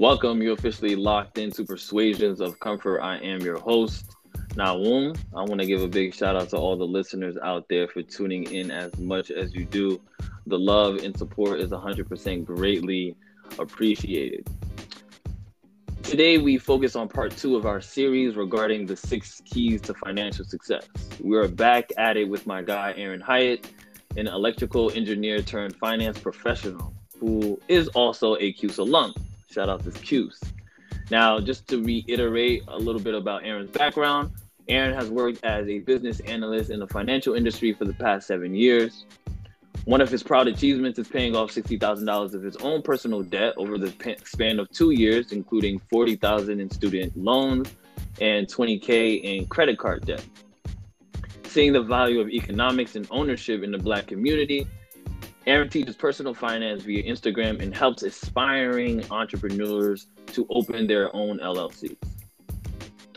Welcome. You're officially locked into Persuasions of Comfort. I am your host, Naum. I want to give a big shout out to all the listeners out there for tuning in as much as you do. The love and support is 100% greatly appreciated. Today, we focus on part two of our series regarding the six keys to financial success. We are back at it with my guy, Aaron Hyatt, an electrical engineer turned finance professional who is also a CUSE alum. Shout out to CUSE. Now, just to reiterate a little bit about Aaron's background, Aaron has worked as a business analyst in the financial industry for the past seven years. One of his proud achievements is paying off $60,000 of his own personal debt over the span of two years, including $40,000 in student loans and 20K in credit card debt. Seeing the value of economics and ownership in the Black community, Aaron teaches personal finance via Instagram and helps aspiring entrepreneurs to open their own LLCs.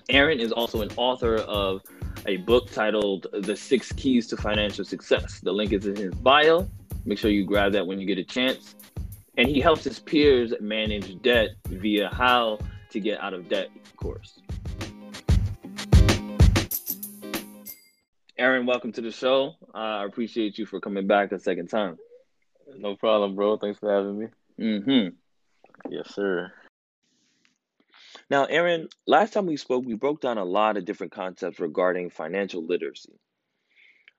Aaron is also an author of a book titled The Six Keys to Financial Success. The link is in his bio. Make sure you grab that when you get a chance. And he helps his peers manage debt via How to Get Out of Debt course. Aaron, welcome to the show. I appreciate you for coming back a second time. No problem, bro. Thanks for having me. Mm-hmm. Yes, sir. Now, Aaron, last time we spoke, we broke down a lot of different concepts regarding financial literacy.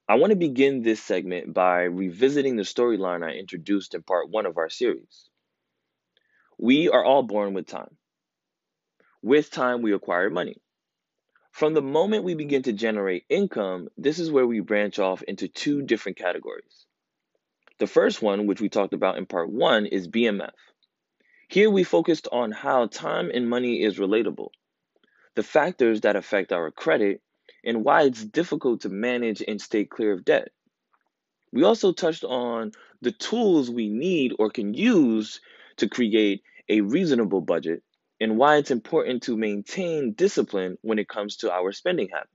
I want to begin this segment by revisiting the storyline I introduced in part one of our series. We are all born with time. With time, we acquire money. From the moment we begin to generate income, this is where we branch off into two different categories. The first one, which we talked about in part one, is BMF. Here we focused on how time and money is relatable, the factors that affect our credit, and why it's difficult to manage and stay clear of debt. We also touched on the tools we need or can use to create a reasonable budget and why it's important to maintain discipline when it comes to our spending habits.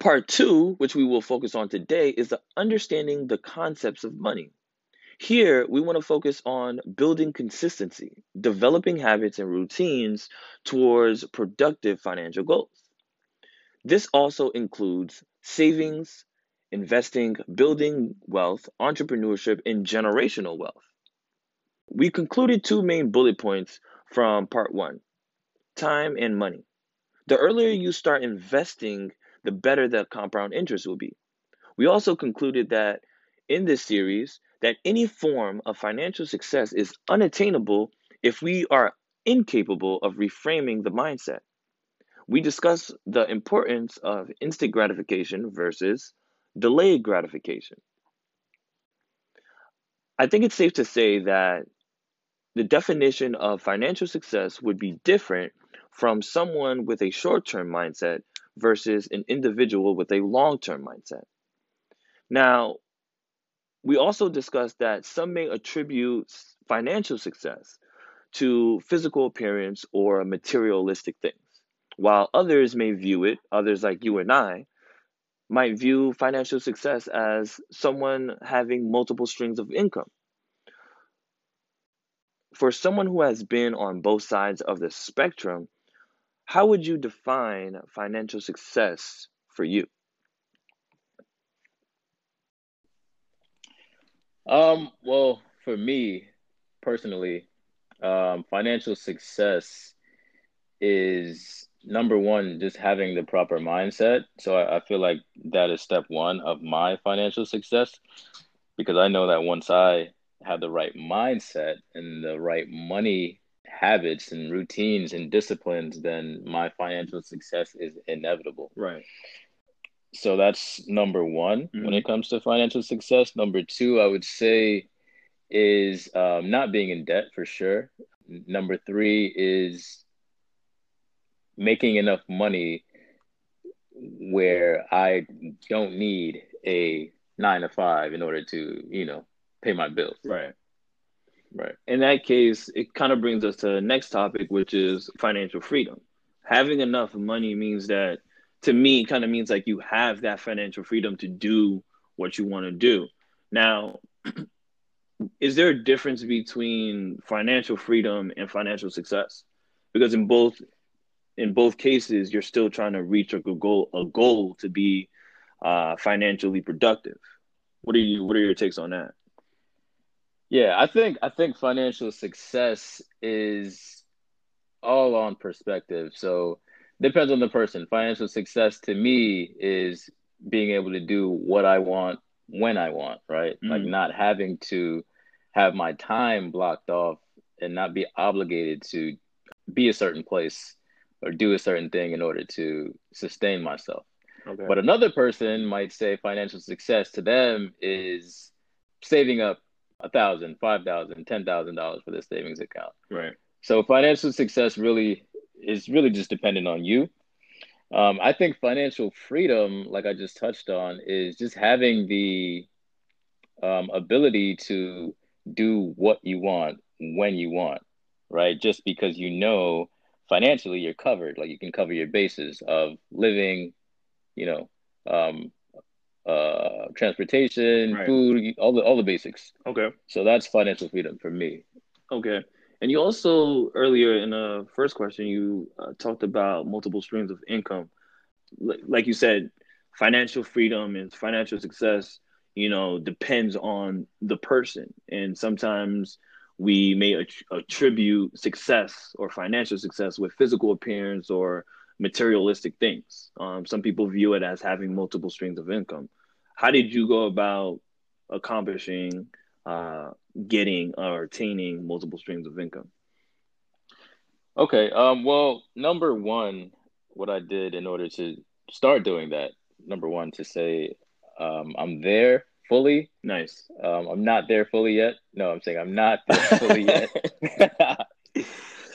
Part two, which we will focus on today, is the understanding the concepts of money. Here, we want to focus on building consistency, developing habits and routines towards productive financial goals. This also includes savings, investing, building wealth, entrepreneurship, and generational wealth. We concluded two main bullet points from part one time and money. The earlier you start investing, the better the compound interest will be. We also concluded that in this series, that any form of financial success is unattainable if we are incapable of reframing the mindset. We discuss the importance of instant gratification versus delayed gratification. I think it's safe to say that the definition of financial success would be different from someone with a short term mindset versus an individual with a long term mindset. Now, we also discussed that some may attribute financial success to physical appearance or materialistic things, while others may view it, others like you and I, might view financial success as someone having multiple streams of income. For someone who has been on both sides of the spectrum, how would you define financial success for you? Um, well, for me personally, um, financial success is number one, just having the proper mindset. So I, I feel like that is step one of my financial success because I know that once I have the right mindset and the right money habits and routines and disciplines, then my financial success is inevitable. Right so that's number one mm-hmm. when it comes to financial success. Number two, I would say, is um, not being in debt for sure. Number three is making enough money where I don't need a nine to five in order to, you know, pay my bills. Right. Right. In that case, it kind of brings us to the next topic, which is financial freedom. Having enough money means that to me kind of means like you have that financial freedom to do what you want to do. Now, is there a difference between financial freedom and financial success? Because in both in both cases, you're still trying to reach a goal a goal to be uh, financially productive. What are you What are your takes on that? Yeah, I think I think financial success is all on perspective. So depends on the person. Financial success to me is being able to do what I want when I want, right? Mm. Like not having to have my time blocked off and not be obligated to be a certain place or do a certain thing in order to sustain myself. Okay. But another person might say financial success to them is saving up a thousand, five thousand, ten thousand dollars for this savings account. Right. So financial success really is really just dependent on you. Um, I think financial freedom, like I just touched on, is just having the um, ability to do what you want when you want, right? Just because you know financially you're covered, like you can cover your bases of living, you know, um, uh, transportation, right. food, all the all the basics. Okay. So that's financial freedom for me. Okay. And you also earlier in the first question you uh, talked about multiple streams of income. L- like you said, financial freedom and financial success, you know, depends on the person, and sometimes we may att- attribute success or financial success with physical appearance or materialistic things. Um, some people view it as having multiple streams of income. How did you go about accomplishing uh, getting or attaining multiple streams of income? Okay. Um, well, number one, what I did in order to start doing that, number one, to say um, I'm there fully. Nice. Um, I'm not there fully yet. No, I'm saying I'm not there fully yet.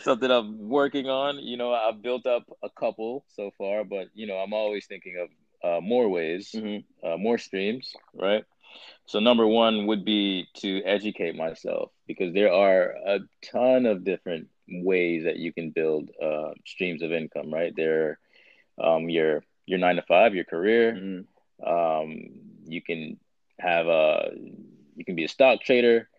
Something I'm working on. You know, I've built up a couple so far, but you know, I'm always thinking of uh, more ways, mm-hmm. uh, more streams, right? So number one would be to educate myself because there are a ton of different ways that you can build uh, streams of income. Right there, um, your your nine to five, your career. Mm-hmm. Um, you can have a you can be a stock trader.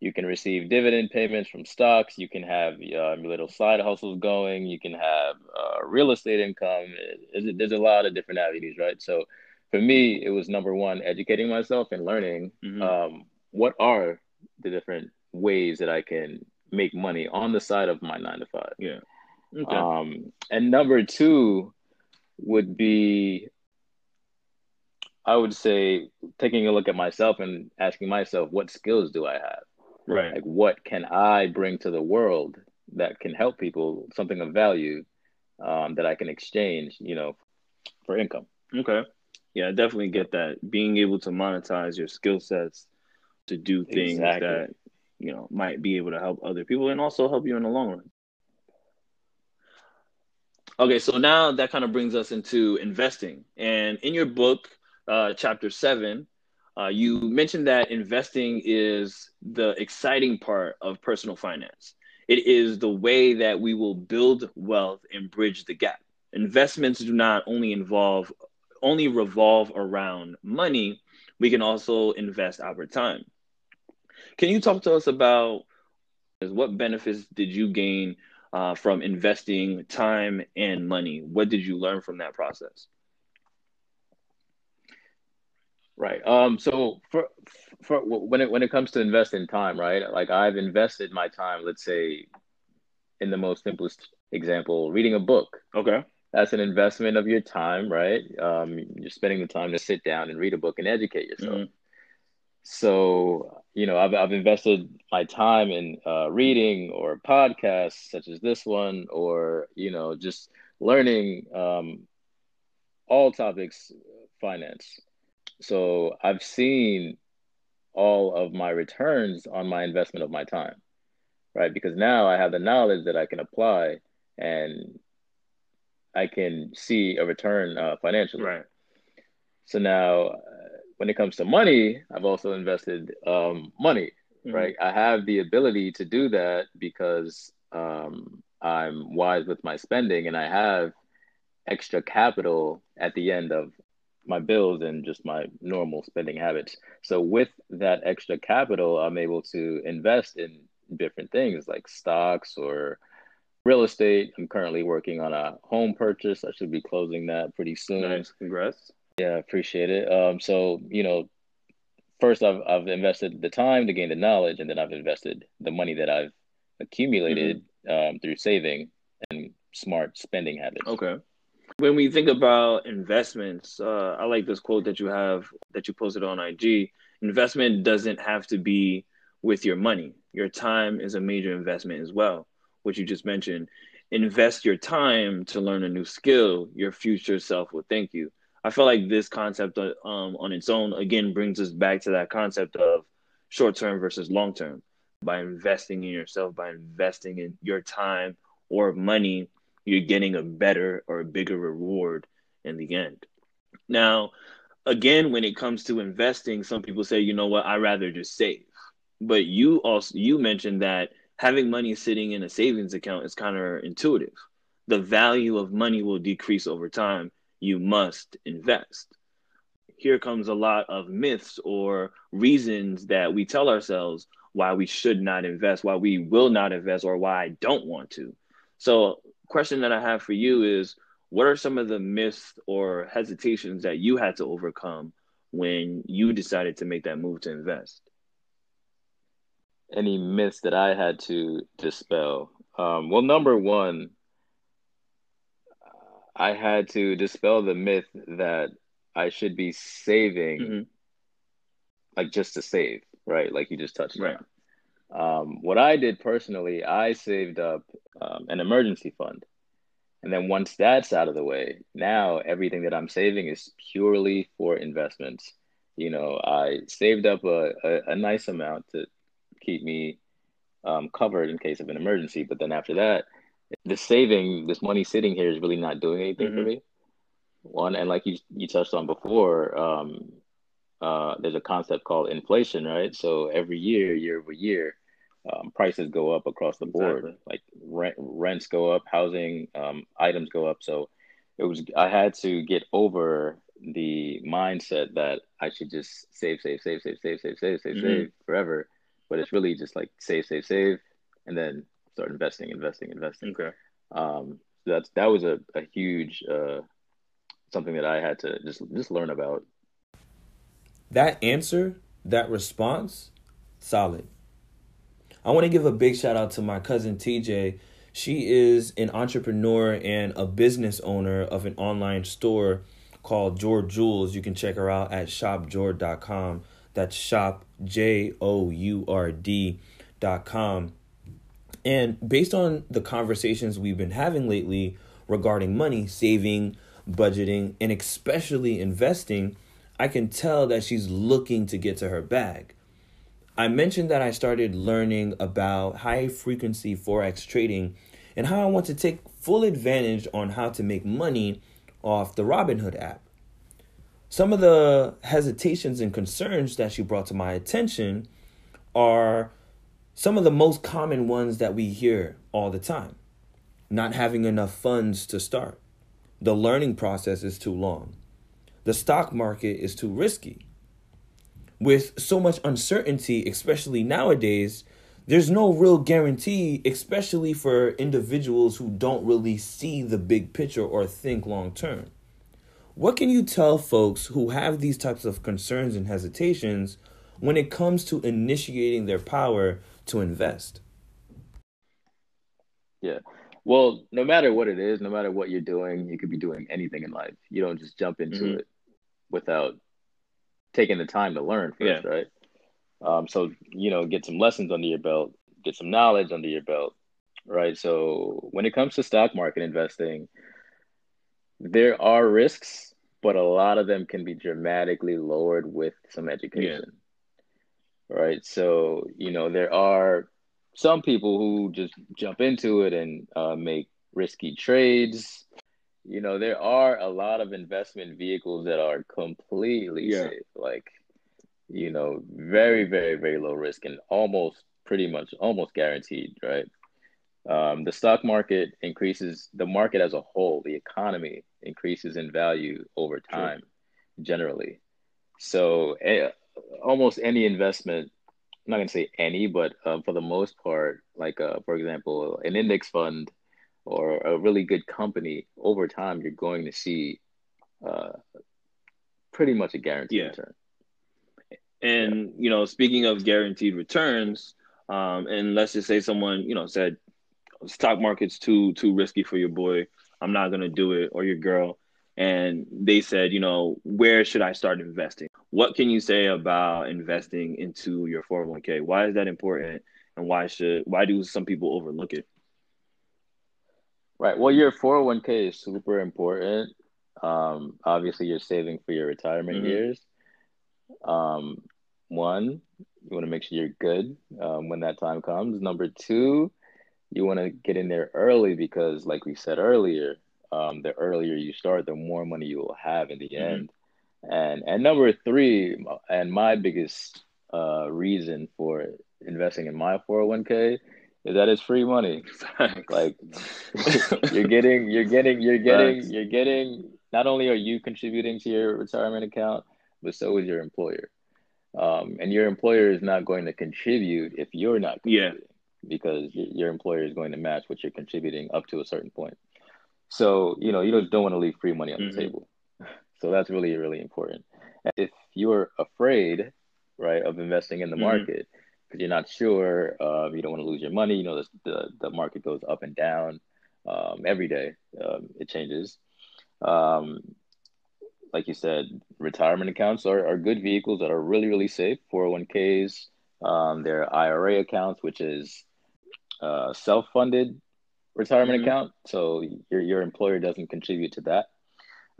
You can receive dividend payments from stocks. You can have uh, little side hustles going. You can have uh, real estate income. There's a lot of different avenues, right? So for me, it was number one, educating myself and learning mm-hmm. um, what are the different ways that I can make money on the side of my nine to five. Yeah. Okay. Um, and number two would be, I would say, taking a look at myself and asking myself, what skills do I have? Right. Like, what can I bring to the world that can help people, something of value um, that I can exchange, you know, for income? Okay. Yeah, I definitely get that. Being able to monetize your skill sets to do things exactly. that you know might be able to help other people and also help you in the long run. Okay, so now that kind of brings us into investing. And in your book, uh, chapter seven, uh, you mentioned that investing is the exciting part of personal finance. It is the way that we will build wealth and bridge the gap. Investments do not only involve only revolve around money, we can also invest our time. Can you talk to us about what benefits did you gain uh, from investing time and money? What did you learn from that process? Right. Um. So for for when it when it comes to investing time, right? Like I've invested my time. Let's say, in the most simplest example, reading a book. Okay that's an investment of your time, right? Um, you're spending the time to sit down and read a book and educate yourself. Mm-hmm. So, you know, I've, I've invested my time in uh, reading or podcasts such as this one, or, you know, just learning um, all topics finance. So I've seen all of my returns on my investment of my time, right? Because now I have the knowledge that I can apply and I can see a return uh, financially. Right. So now, uh, when it comes to money, I've also invested um, money. Mm-hmm. Right. I have the ability to do that because um, I'm wise with my spending, and I have extra capital at the end of my bills and just my normal spending habits. So with that extra capital, I'm able to invest in different things like stocks or real estate. I'm currently working on a home purchase. I should be closing that pretty soon. Nice, congrats. Yeah, appreciate it. Um, so you know, first I've I've invested the time to gain the knowledge, and then I've invested the money that I've accumulated mm-hmm. um, through saving and smart spending habits. Okay. When we think about investments, uh, I like this quote that you have that you posted on IG. Investment doesn't have to be with your money. Your time is a major investment as well, which you just mentioned. Invest your time to learn a new skill. Your future self will thank you. I feel like this concept uh, um, on its own again brings us back to that concept of short term versus long term. By investing in yourself, by investing in your time or money, you're getting a better or a bigger reward in the end. Now, again, when it comes to investing, some people say, you know what, I rather just save. But you also you mentioned that having money sitting in a savings account is counterintuitive. The value of money will decrease over time. You must invest. Here comes a lot of myths or reasons that we tell ourselves why we should not invest, why we will not invest, or why I don't want to. So, question that I have for you is what are some of the myths or hesitations that you had to overcome when you decided to make that move to invest? Any myths that I had to dispel? Um, well, number one, I had to dispel the myth that I should be saving, mm-hmm. like just to save, right? Like you just touched right. on. Um, what I did personally, I saved up um, an emergency fund. And then once that's out of the way, now everything that I'm saving is purely for investments. You know, I saved up a, a, a nice amount to keep me um, covered in case of an emergency. But then after that, this saving, this money sitting here is really not doing anything mm-hmm. for me. One, and like you, you touched on before, um, uh, there's a concept called inflation, right? So every year, year over year, um, prices go up across the board. Exactly. Like rent, rents go up, housing um, items go up. So it was I had to get over the mindset that I should just save, save, save, save, save, save, save, save, mm-hmm. save forever. But it's really just like save, save, save, and then start investing, investing, investing. Okay. Um, so that's that was a, a huge uh, something that I had to just just learn about. That answer, that response, solid. I want to give a big shout out to my cousin TJ. She is an entrepreneur and a business owner of an online store called Jourd Jewels. You can check her out at shopjourd.com. That's shop J O U R D.com. And based on the conversations we've been having lately regarding money, saving, budgeting, and especially investing, I can tell that she's looking to get to her bag. I mentioned that I started learning about high frequency Forex trading and how I want to take full advantage on how to make money off the Robinhood app. Some of the hesitations and concerns that she brought to my attention are some of the most common ones that we hear all the time. Not having enough funds to start. The learning process is too long. The stock market is too risky with so much uncertainty, especially nowadays, there's no real guarantee, especially for individuals who don't really see the big picture or think long term. What can you tell folks who have these types of concerns and hesitations when it comes to initiating their power to invest? Yeah. Well, no matter what it is, no matter what you're doing, you could be doing anything in life. You don't just jump into mm-hmm. it without taking the time to learn first, yeah. right? Um, so you know, get some lessons under your belt, get some knowledge under your belt, right? So when it comes to stock market investing, there are risks, but a lot of them can be dramatically lowered with some education, yeah. right? So you know, there are some people who just jump into it and uh, make risky trades you know, there are a lot of investment vehicles that are completely yeah. safe, like, you know, very, very, very low risk and almost pretty much almost guaranteed, right? Um, the stock market increases, the market as a whole, the economy increases in value over time. Sure. generally. So eh, almost any investment, I'm not gonna say any, but uh, for the most part, like uh, for example, an index fund or a really good company, over time you're going to see uh, pretty much a guaranteed Yeah. return. And you know, speaking of guaranteed returns, um, and let's just say someone you know said stock market's too too risky for your boy. I'm not gonna do it or your girl. And they said, you know, where should I start investing? What can you say about investing into your 401k? Why is that important? And why should why do some people overlook it? Right. Well, your 401k is super important. Um, obviously, you're saving for your retirement Mhm. years. Um, one, you want to make sure you're good um, when that time comes. Number two, you want to get in there early because, like we said earlier, um, the earlier you start, the more money you will have in the Mhm. end. And and number three, and my biggest uh, reason for investing in my 401k is that it's free money. Like you're getting, you're getting, you're getting, you're getting. Not only are you contributing to your retirement account, but so is your employer. Um, and your employer is not going to contribute if you're not Yeah. because your employer is going to match what you're contributing up to a certain point. So, you know, you don't, don't want to leave free money on Mhm. the table. So that's really, really important. And if you're afraid, right, of investing in the Mhm. market because you're not sure, uh, you don't want to lose your money, you know, the, the, the market goes up and down um, every day, um, it changes. Um, like you said, retirement accounts are, are good vehicles that are really, really safe. 401ks, um, their IRA accounts, which is uh, self-funded retirement Mhm. account. So your your employer doesn't contribute to that.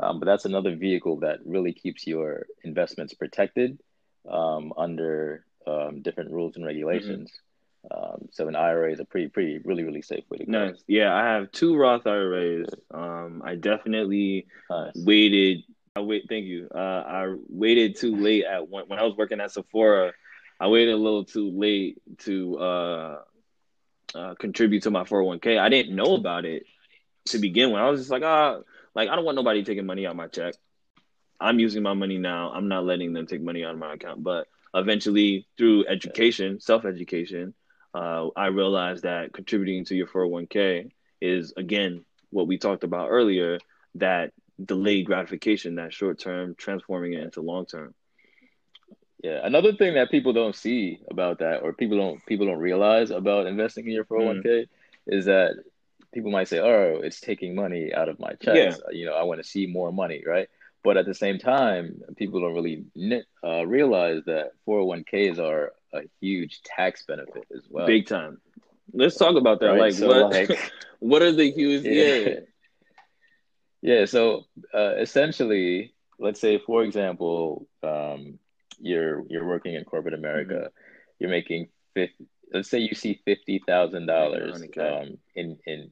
Um, but that's another vehicle that really keeps your investments protected um, under um, different rules and regulations. Um, so an IRA is a pretty, pretty, really, really safe way to go. Nice. Yeah, I have two Roth IRAs. Um, I definitely Nice. waited. I wait. Thank you. Uh, I waited too late at when, when I was working at Sephora. I waited a little too late to uh, uh, contribute to my 401k. I didn't know about it to begin with. I was just like, ah, like I don't want nobody taking money out my check. I'm using my money now. I'm not letting them take money out of my account. But eventually, through education, self education, uh, I realized that contributing to your 401k is again what we talked about earlier that delayed gratification, that short term, transforming it into long term. Yeah, another thing that people don't see about that, or people don't people don't realize about investing in your 401k, is that people might say, "Oh, it's taking money out of my checks. You know, I want to see more money, right?" But at the same time, people don't really uh, realize that 401ks are a huge tax benefit as well. Big time. Let's talk about that. Right? Like, So, what like- what are the huge? Yeah. Yeah. Yeah, so uh, essentially, let's say, for example, um, you're you're working in corporate America, Mm-hmm. you're making 50, let's say you see fifty thousand dollars um in in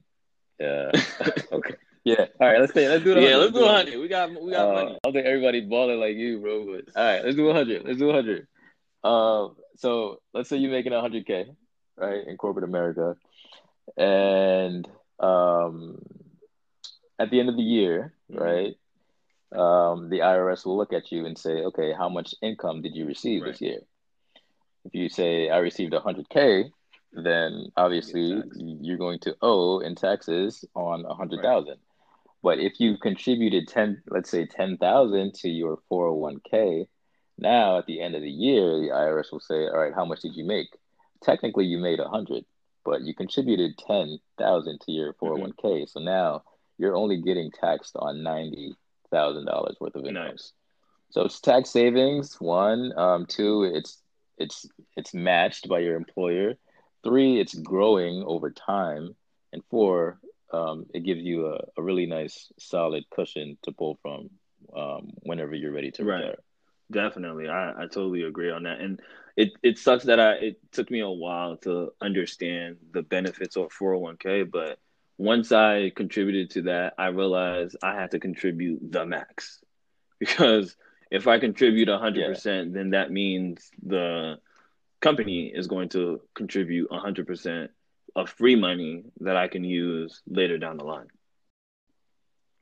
uh okay yeah all right let's say let's do it Yeah, let's do 100. We got we got uh, money. I don't think everybody's balling like you, bro. But all right, let's do 100. Let's do 100. Uh, so let's say you're making 100k, right, in corporate America, and um, at the end of the year, Mhm. right, um, the IRS will look at you and say, okay, how much income did you receive this year? If you say I received 100k, then obviously you're going to owe in taxes on a 100,000. But if you contributed 10, let's say 10,000 to your 401k, now at the end of the year, the IRS will say, all right, how much did you make? Technically, you made a 100, but you contributed 10,000 to your 401k. So now you're only getting taxed on $90,000 worth of income. Nice. So it's tax savings. One, um, two, it's it's it's matched by your employer. Three, it's growing over time, and four, um, it gives you a, a really nice solid cushion to pull from um, whenever you're ready to Right. retire. Definitely. I, I totally agree on that. And it, it sucks that I it took me a while to understand the benefits of 401k, but once I contributed to that, I realized I had to contribute the max. Because if I contribute 100%, then that means the company is going to contribute 100% of free money that I can use later down the line.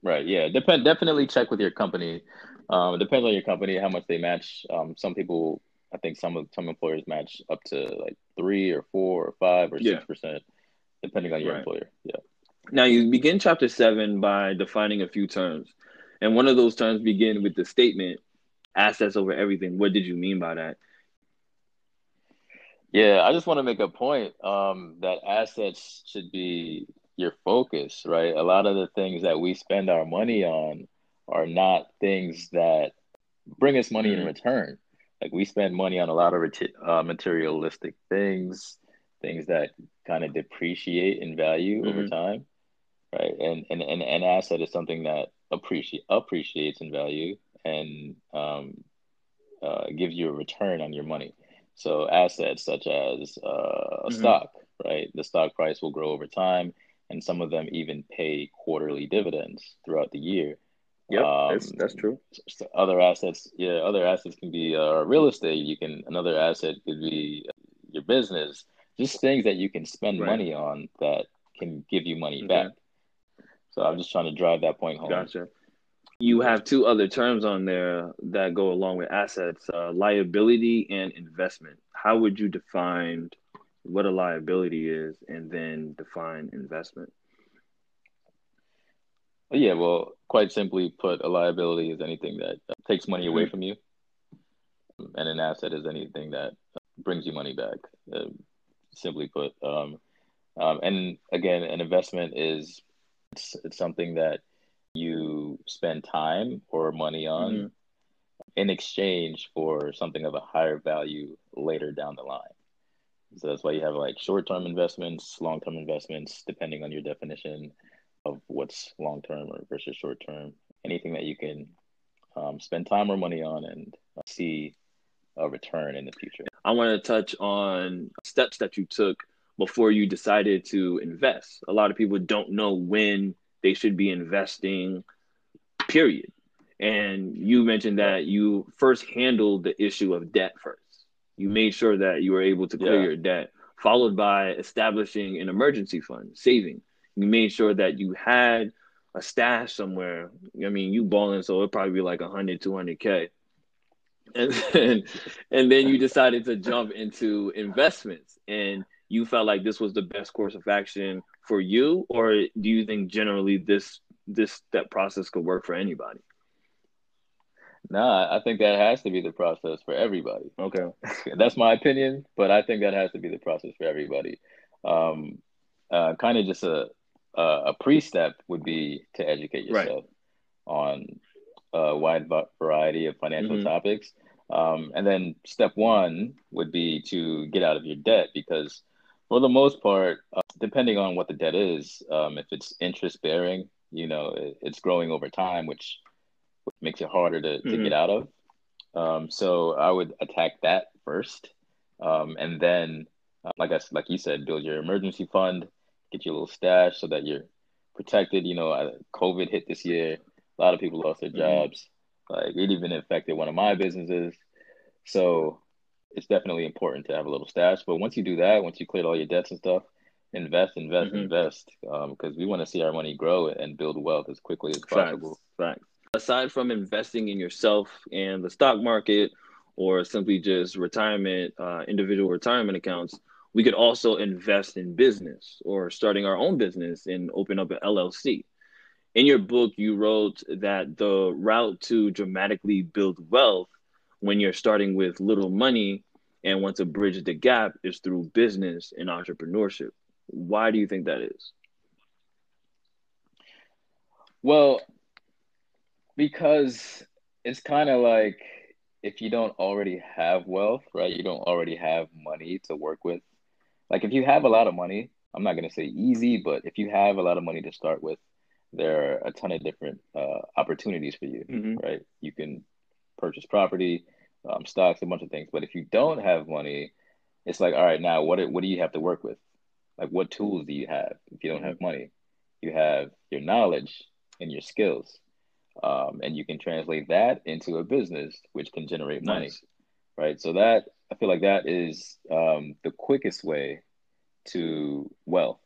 Right. Yeah. Depend. Definitely check with your company Um, it depends on your company how much they match. Um, some people, I think some of some employers match up to like three or four or five or Yeah. six percent, depending on your Right. employer. Yeah. Now you begin chapter seven by defining a few terms, and one of those terms begin with the statement "assets over everything." What did you mean by that? Yeah, I just want to make a point um, that assets should be your focus, right? A lot of the things that we spend our money on are not things that bring us money in Mhm. return. Like we spend money on a lot of reti- uh, materialistic things, things that kind of depreciate in value over Mhm. time, right? And and and an asset is something that appreciate appreciates in value and um, uh, gives you a return on your money. So assets such as uh, a Mhm. stock, right? The stock price will grow over time, and some of them even pay quarterly dividends throughout the year. Yeah, that's Um, that's true. other assets, yeah, other assets can be uh, real estate. You can another asset could be your business. Just things that you can spend Right. money on that can give you money Okay. back. So I'm just trying to drive that point home. Gotcha. You have two other terms on there that go along with assets: uh, liability and investment. How would you define what a liability is, and then define investment? Yeah, well, quite simply put, a liability is anything that uh, takes money away Mhm. from you, and an asset is anything that uh, brings you money back. Uh, simply put, um, um, and again, an investment is it's, it's something that you spend time or money on Mhm. in exchange for something of a higher value later down the line. So that's why you have like short-term investments, long-term investments, depending on your definition of what's long-term or versus short-term. Anything that you can um, spend time or money on and uh, see a return in the future. I want to touch on steps that you took before you decided to invest. A lot of people don't know when they should be investing, period. And you mentioned that you first handled the issue of debt first. You made sure that you were able to clear Yeah. your debt, followed by establishing an emergency fund, saving. You made sure that you had a stash somewhere. I mean, you balling, so it'd probably be like 100, 200K. And then, and then you decided to jump into investments and you felt like this was the best course of action for you or do you think generally this this step process could work for anybody Nah, I think that has to be the process for everybody. okay That's my opinion, but I think that has to be the process for everybody. Um, uh, kind of just a a, a pre-step would be to educate Right. yourself on a wide variety of financial Mhm. topics. Um, and then step one would be to get out of your debt because, for the most part, uh, depending on what the debt is, um, if it's interest bearing, you know, it, it's growing over time, which makes it harder to, to Mhm. get out of. Um, so I would attack that first, um, and then, uh, like I like you said, build your emergency fund, get your little stash so that you're protected. You know, uh, COVID hit this year, a lot of people lost their Mhm. jobs. Like it even affected one of my businesses. So it's definitely important to have a little stash. But once you do that, once you cleared all your debts and stuff, invest, invest, Mhm. invest, because we want to see our money grow and build wealth as quickly as facts possible. facts aside from investing in yourself and the stock market or simply just retirement uh, individual retirement accounts we could also invest in business or starting our own business and open up an llc in your book you wrote that the route to dramatically build wealth when you're starting with little money and want to bridge the gap is through business and entrepreneurship why do you think that is Well, because it's kind of like if you don't already have wealth, right? You don't already have money to work with. Like if you have a lot of money, I'm not going to say easy, but if you have a lot of money to start with, there are a ton of different uh, opportunities for you, Mhm. right? You can purchase property, um, stocks, a bunch of things. But if you don't have money, it's like, all right, now what what do you have to work with? Like what tools do you have if you don't have money? You have your knowledge and your skills. Um, and you can translate that into a business which can generate money, nice right? So that I feel like that is um, the quickest way to wealth.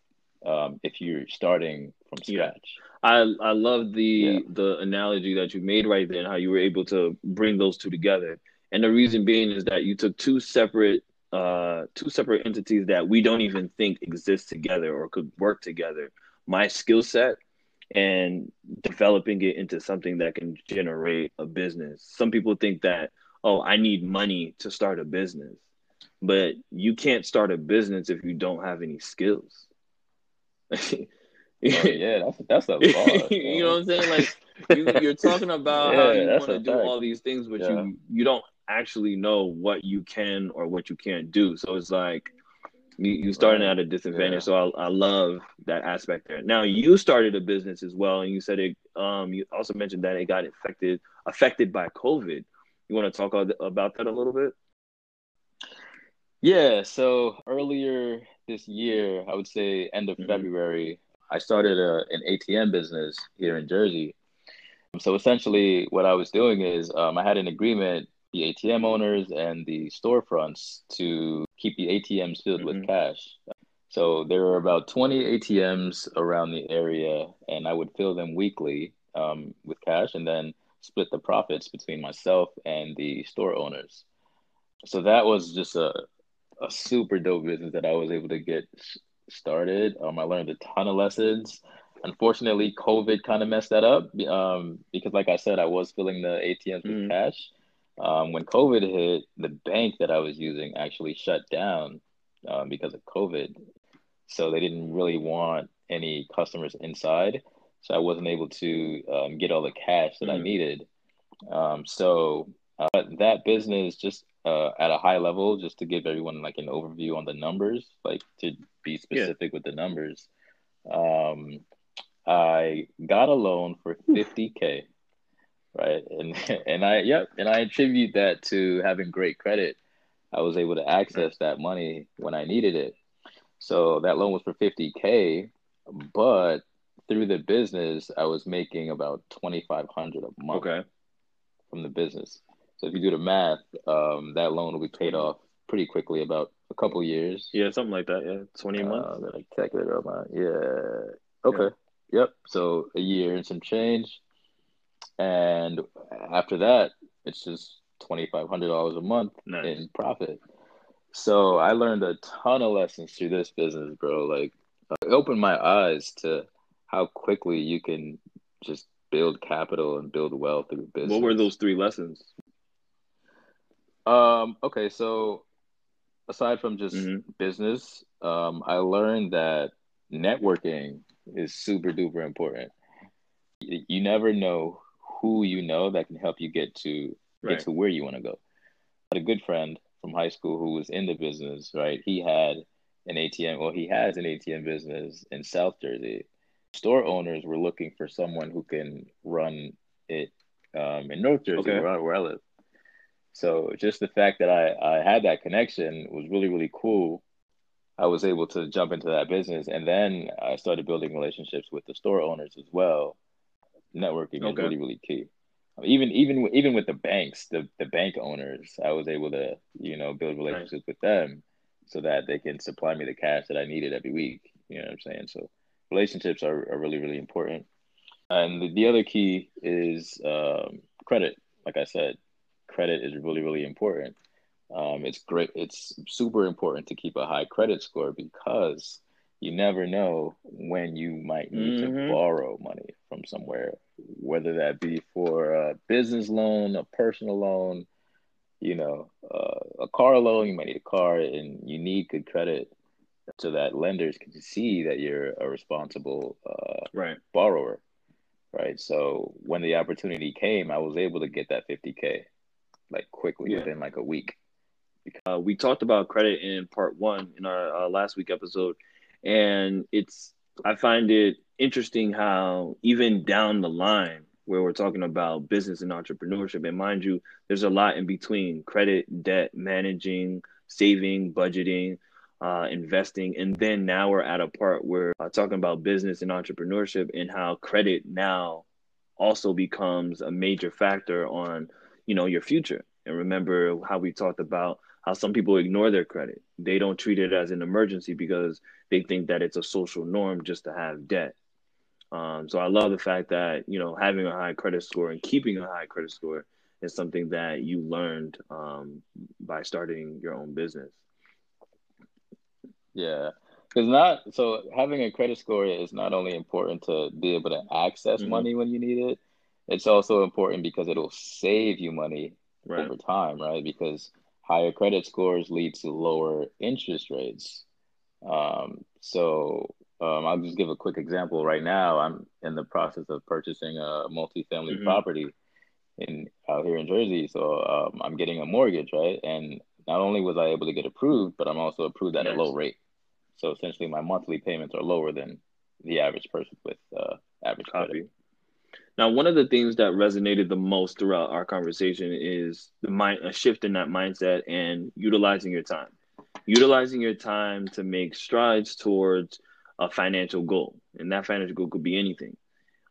um, if you're starting from Yeah. scratch. I I love the Yeah. the analogy that you made right there and how you were able to bring those two together. And the reason being is that you took two separate uh two separate entities that we don't even think exist together or could work together. My skill set and developing it into something that can generate a business. Some people think that, oh, I need money to start a business. But you can't start a business if you don't have any skills. Oh, yeah, that's that's a lot. you know what I'm saying? Like you, you're talking about Yeah, how you want to do fact. all these things, but Yeah. you you don't actually know what you can or what you can't do. So it's like you you starting Right. at a disadvantage. Yeah. So I I love that aspect there. Now you started a business as well, and you said it. Um, you also mentioned that it got affected affected by COVID. You want to talk about that a little bit? Yeah, so earlier this year, I would say end of Mhm. February, I started a, an ATM business here in Jersey. So essentially, what I was doing is um, I had an agreement, the ATM owners and the storefronts, to keep the ATMs filled Mhm. with cash. So there were about 20 ATMs around the area, and I would fill them weekly um, with cash and then split the profits between myself and the store owners. So that was just a, a super dope business that I was able to get started. Um, I learned a ton of lessons. Unfortunately, COVID kind of messed that up um, because, like I said, I was filling the ATMs with Mhm. cash. Um, when COVID hit, the bank that I was using actually shut down um, because of COVID. So they didn't really want any customers inside. So I wasn't able to um, get all the cash that I Mhm. needed. Um, so uh, that business, just uh, at a high level, just to give everyone like an overview on the numbers, like to be specific with the numbers. Um, I got a loan for 50K, right? And and I yep, and I attribute that to having great credit. I was able to access that money when I needed it. So that loan was for 50K, but through the business, I was making about 2,500 a month Okay. from the business. So if you do the math, um, that loan will be paid off pretty quickly, about a couple years. Yeah, something like that. Yeah, twenty months. Uh, let me calculate it out. Yeah. Okay. Yep. So a year and some change, and after that, it's just twenty five hundred dollars a month Nice. in profit. So I learned a ton of lessons through this business, bro. Like, it opened my eyes to how quickly you can just build capital and build wealth through business. What were those three lessons? Um, okay, so aside from just Mhm. business, um, I learned that networking is super duper important. You never know who you know that can help you get to get Right. to where you want to go. I had a good friend from high school who was in the business, right? He had an ATM, well, he has an ATM business in South Jersey. Store owners were looking for someone who can run it um, in North Jersey, Okay. where, where I live. So just the fact that I, I had that connection was really, really cool. I was able to jump into that business. And then I started building relationships with the store owners as well. Networking is really, really key. Even even even with the banks, the, the bank owners, I was able to, you know, build relationships with them so that they can supply me the cash that I needed every week. You know what I'm saying? So relationships are, are really, really important. And the, the other key is um, credit. Like I said, credit is really, really important. Um, it's great. It's super important to keep a high credit score because you never know when you might need Mhm. to borrow money from somewhere, whether that be for a business loan, a personal loan, you know, uh, a car loan. You might need a car, and you need good credit so that lenders can see that you're a responsible uh, Right. borrower, right? So when the opportunity came, I was able to get that 50k like quickly Yeah. within like a week. Uh, we talked about credit in part one in our uh, last week episode, and it's I find it interesting how even down the line where we're talking about business and entrepreneurship, and mind you, there's a lot in between credit, debt, managing, saving, budgeting, uh, investing, and then now we're at a part where uh, talking about business and entrepreneurship and how credit now also becomes a major factor on you know your future And remember how we talked about how some people ignore their credit. They don't treat it as an emergency because they think that it's a social norm just to have debt. Um, so I love the fact that you know having a high credit score and keeping a high credit score is something that you learned um, by starting your own business. Yeah, because not so having a credit score is not only important to be able to access mm-hmm. money when you need it. It's also important because it'll save you money right. over time, right? Because higher credit scores lead to lower interest rates. Um, so um, I'll just give a quick example. Right now, I'm in the process of purchasing a multifamily mm-hmm. property in out here in Jersey. So um, I'm getting a mortgage, right? And not only was I able to get approved, but I'm also approved at a low rate. So essentially, my monthly payments are lower than the average person with uh, average Copy. credit. Now, one of the things that resonated the most throughout our conversation is the mind, a shift in that mindset and utilizing your time, utilizing your time to make strides towards a financial goal, and that financial goal could be anything.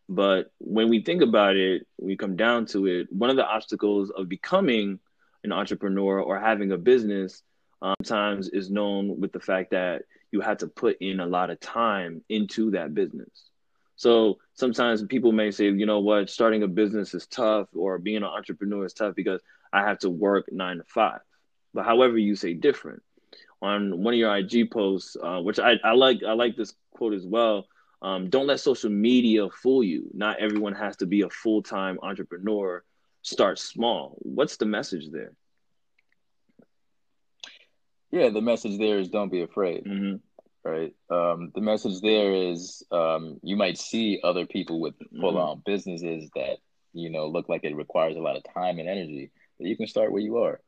But when we think about it, we come down to it. One of the obstacles of becoming an entrepreneur or having a business um, sometimes is known with the fact that you have to put in a lot of time into that business. So sometimes people may say, you know what, starting a business is tough or being an entrepreneur is tough because I have to work nine to five. But however you say different, on one of your IG posts, uh, which I, I like, I like this quote as well. Um, don't let social media fool you. Not everyone has to be a full time entrepreneur. Start small. What's the message there? Yeah, the message there is don't be afraid. Mm-hmm. Right. Um, the message there is um, you might see other people with full on mm-hmm. businesses that you know look like it requires a lot of time and energy, but you can start where you are.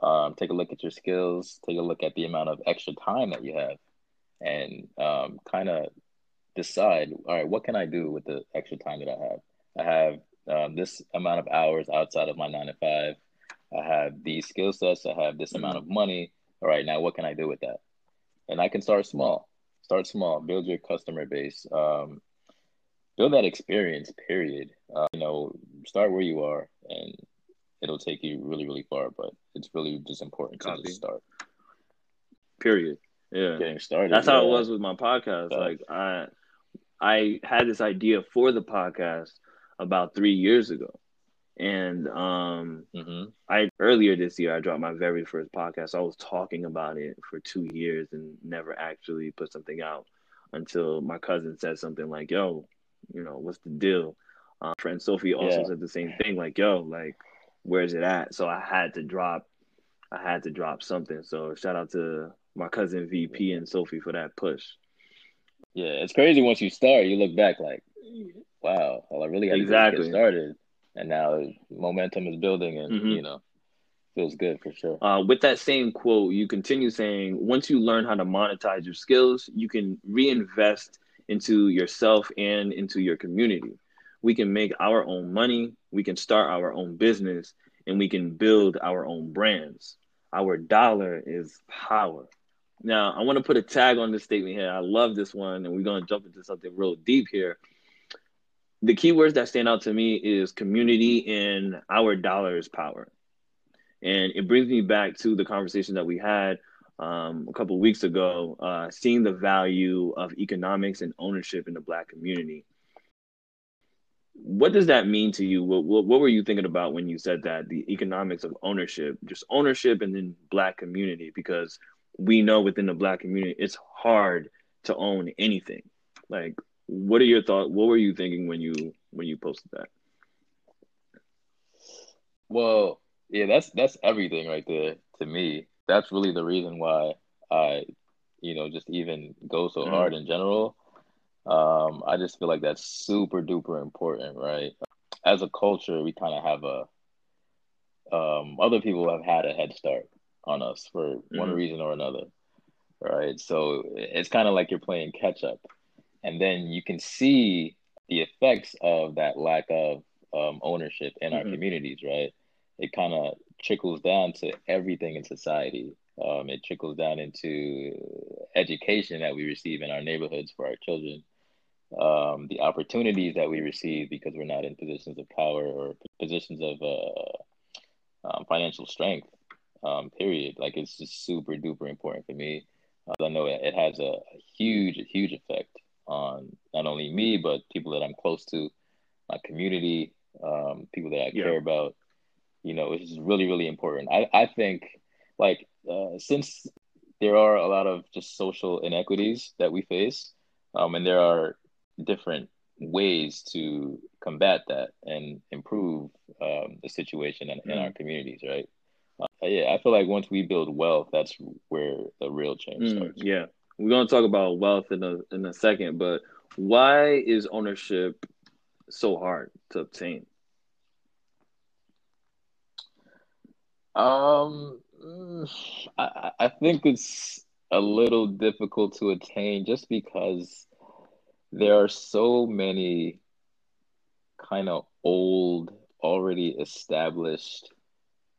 Um, take a look at your skills. Take a look at the amount of extra time that you have, and um, kind of decide. All right, what can I do with the extra time that I have? I have um, this amount of hours outside of my nine to five. I have these skill sets. I have this mm-hmm. amount of money. All right, now what can I do with that? And I can start small. Start small. Build your customer base. Um, build that experience. Period. Uh, you know, start where you are, and it'll take you really, really far. But it's really just important Copy. to just start. Period. Yeah. Getting started. That's yeah. how it was with my podcast. Like I I had this idea for the podcast about three years ago. And um, mm-hmm. I earlier this year I dropped my very first podcast. I was talking about it for two years and never actually put something out until my cousin said something like, "Yo, you know, what's the deal?" Uh, friend Sophie also yeah. said the same thing, like, "Yo, like, where's it at?" So I had to drop, I had to drop something. So shout out to my cousin VP and Sophie for that push. Yeah, it's crazy once you start, you look back like, wow, well, I really had exactly. to get started and now momentum is building, and mm-hmm. you know, feels good for sure. Uh, with that same quote, you continue saying, once you learn how to monetize your skills, you can reinvest into yourself and into your community. We can make our own money, we can start our own business, and we can build our own brands. Our dollar is power. Now, I want to put a tag on this statement here. I love this one, and we're going to jump into something real deep here the keywords that stand out to me is community and our dollars power. And it brings me back to the conversation that we had um, a couple weeks ago, uh, seeing the value of economics and ownership in the Black community. What does that mean to you? What, what, what were you thinking about when you said that? The economics of ownership, just ownership and then Black community, because we know within the Black community, it's hard to own anything. Like what are your thoughts? What were you thinking when you when you posted that? Well, yeah, that's that's everything right there to me. That's really the reason why I, you know, just even go so mm-hmm. hard in general. Um, I just feel like that's super duper important, right? As a culture, we kind of have a um, other people have had a head start on us for mm-hmm. one reason or another, right? So it's kind of like you're playing catch up and then you can see the effects of that lack of um, ownership in mm-hmm. our communities, right? It kind of trickles down to everything in society. Um, it trickles down into education that we receive in our neighborhoods for our children, um, the opportunities that we receive because we're not in positions of power or positions of uh, um, financial strength. Um, period. Like it's just super duper important for me. Uh, I know it, it has a, a huge, huge effect on not only me but people that I'm close to, my community, um, people that I yeah. care about. You know, it's really, really important. I, I think like uh, since there are a lot of just social inequities that we face, um, and there are different ways to combat that and improve um, the situation in, mm. in, our mm. communities, right? Uh, yeah, I feel like once we build wealth, that's where the real change mm, starts. Yeah, we're gonna talk about wealth in a in a second, but why is ownership so hard to obtain? Um, I, I think it's a little difficult to attain just because there are so many kind of old, already established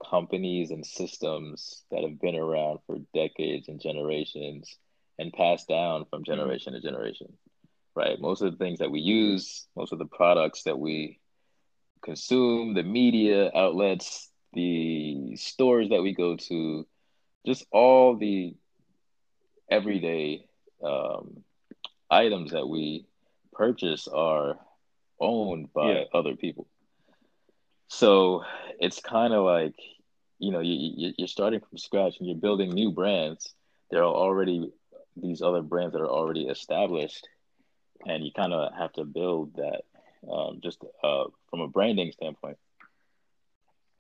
companies and systems that have been around for decades and generations and passed down from mm-hmm. generation to generation. Right? Most of the things that we use, most of the products that we consume, the media outlets, the stores that we go to, just all the everyday um, items that we purchase are owned by yeah. other people. So it's kind of like, you know, you, you're starting from scratch and you're building new brands. There are already these other brands that are already established, and you kind of have to build that um, just uh, from a branding standpoint.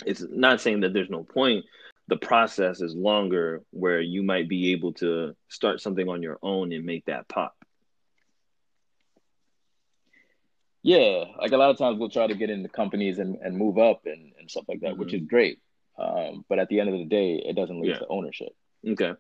It's not saying that there's no point. The process is longer where you might be able to start something on your own and make that pop. Yeah, like a lot of times we'll try to get into companies and, and move up and, and stuff like that, mm-hmm. which is great. Um, but at the end of the day, it doesn't lead yeah. to ownership. Okay.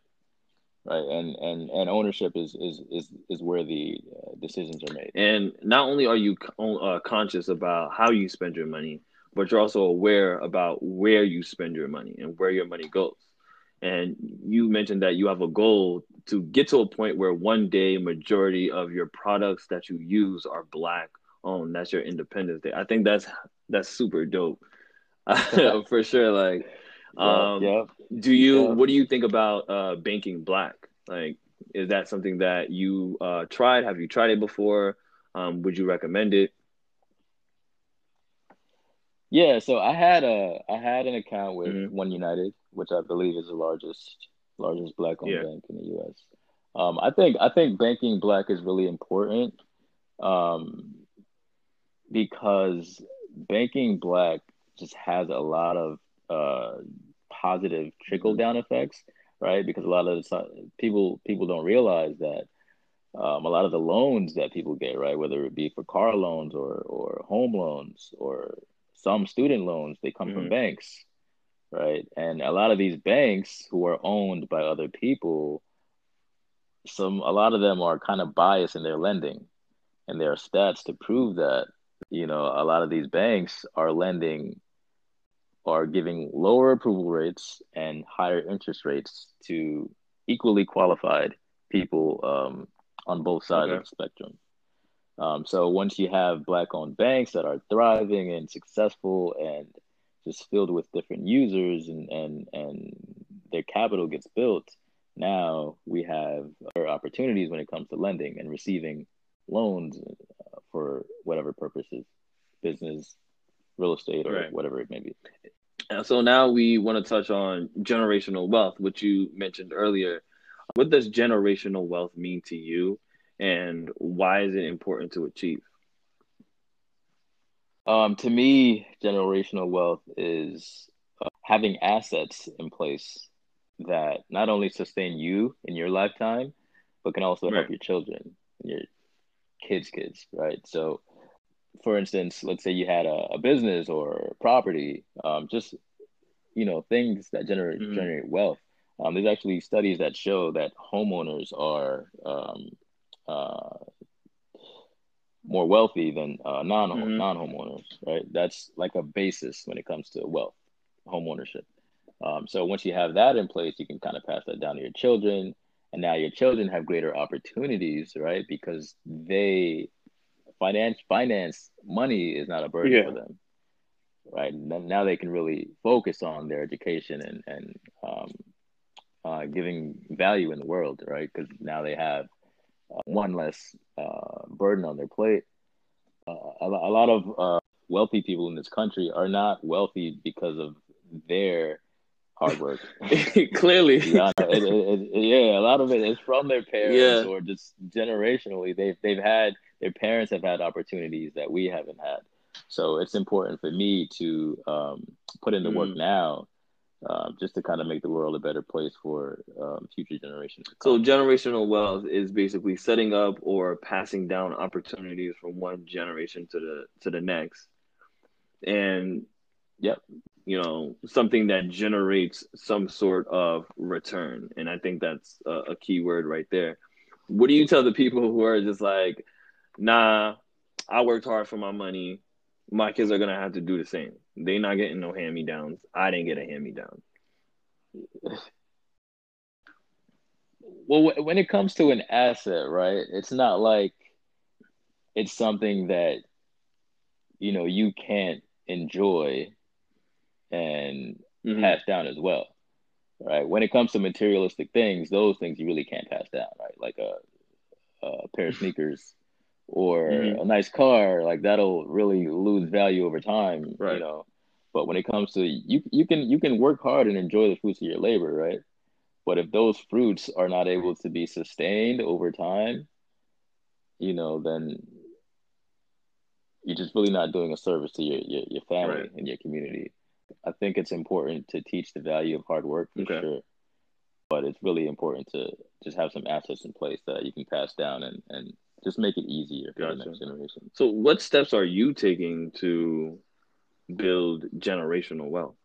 Right, and and and ownership is is is is where the uh, decisions are made. And not only are you uh, conscious about how you spend your money, but you're also aware about where you spend your money and where your money goes. And you mentioned that you have a goal to get to a point where one day majority of your products that you use are black own. That's your Independence Day. I think that's that's super dope for sure. Like, um, yeah, yeah. do you? Yeah. What do you think about uh, banking black? Like, is that something that you uh, tried? Have you tried it before? Um, would you recommend it? Yeah, so I had a I had an account with mm-hmm. OneUnited, which I believe is the largest largest black owned bank in the U.S. Um, I think I think banking black is really important. Um, because banking black just has a lot of uh, positive trickle down effects, right? Because a lot of the people people don't realize that um, a lot of the loans that people get, right, whether it be for car loans or or home loans or some student loans, they come mm-hmm. from banks, right? And a lot of these banks who are owned by other people, some a lot of them are kind of biased in their lending, and there are stats to prove that you know, a lot of these banks are lending are giving lower approval rates and higher interest rates to equally qualified people um, on both sides okay. of the spectrum. Um, so once you have black-owned banks that are thriving and successful and just filled with different users and and and their capital gets built, now we have opportunities when it comes to lending and receiving loans uh, for whatever purposes, business, real estate, or right. whatever it may be. and So now we want to touch on generational wealth, which you mentioned earlier. What does generational wealth mean to you, and why is it important to achieve? Um, to me, generational wealth is uh, having assets in place that not only sustain you in your lifetime, but can also right. help your children, your kids' kids, right? So, for instance, let's say you had a, a business or property, um, just you know things that generate mm-hmm. generate wealth. Um, there's actually studies that show that homeowners are um, uh, more wealthy than uh, non mm-hmm. non homeowners, right? That's like a basis when it comes to wealth, home ownership. Um, so once you have that in place, you can kind of pass that down to your children and now your children have greater opportunities right because they finance finance money is not a burden yeah. for them right? Now they can really focus on their education and and um, uh, giving value in the world, right? Because now they have uh, one less uh, burden on their plate. Uh, a, a, lot of uh, wealthy people in this country are not wealthy because of their hard work. Clearly, yeah, it, it, it, yeah, a lot of it is from their parents yeah. or just generationally. They've they've had their parents have had opportunities that we haven't had. So it's important for me to um, put in the work mm. now, uh, just to kind of make the world a better place for um, future generations. So generational wealth is basically setting up or passing down opportunities from one generation to the to the next, and yep, you know something that generates some sort of return. And I think that's a, a key word right there. What do you tell the people who are just like, nah, I worked hard for my money my kids are gonna have to do the same. They not getting no hand me downs. I didn't get a hand me down. Well, when it comes to an asset, right? It's not like it's something that you know you can't enjoy and mm-hmm. pass down as well, right? When it comes to materialistic things, those things you really can't pass down, right? Like a, a pair of sneakers or mm-hmm. a nice car, like that'll really lose value over time, right. you know. But when it comes to you, you can you can work hard and enjoy the fruits of your labor, right? But if those fruits are not able to be sustained over time, you know, then you're just really not doing a service to your your, your family right. and your community. I think it's important to teach the value of hard work for okay. sure, but it's really important to just have some assets in place that you can pass down and and just make it easier for gotcha. the next generation. So, what steps are you taking to build generational wealth?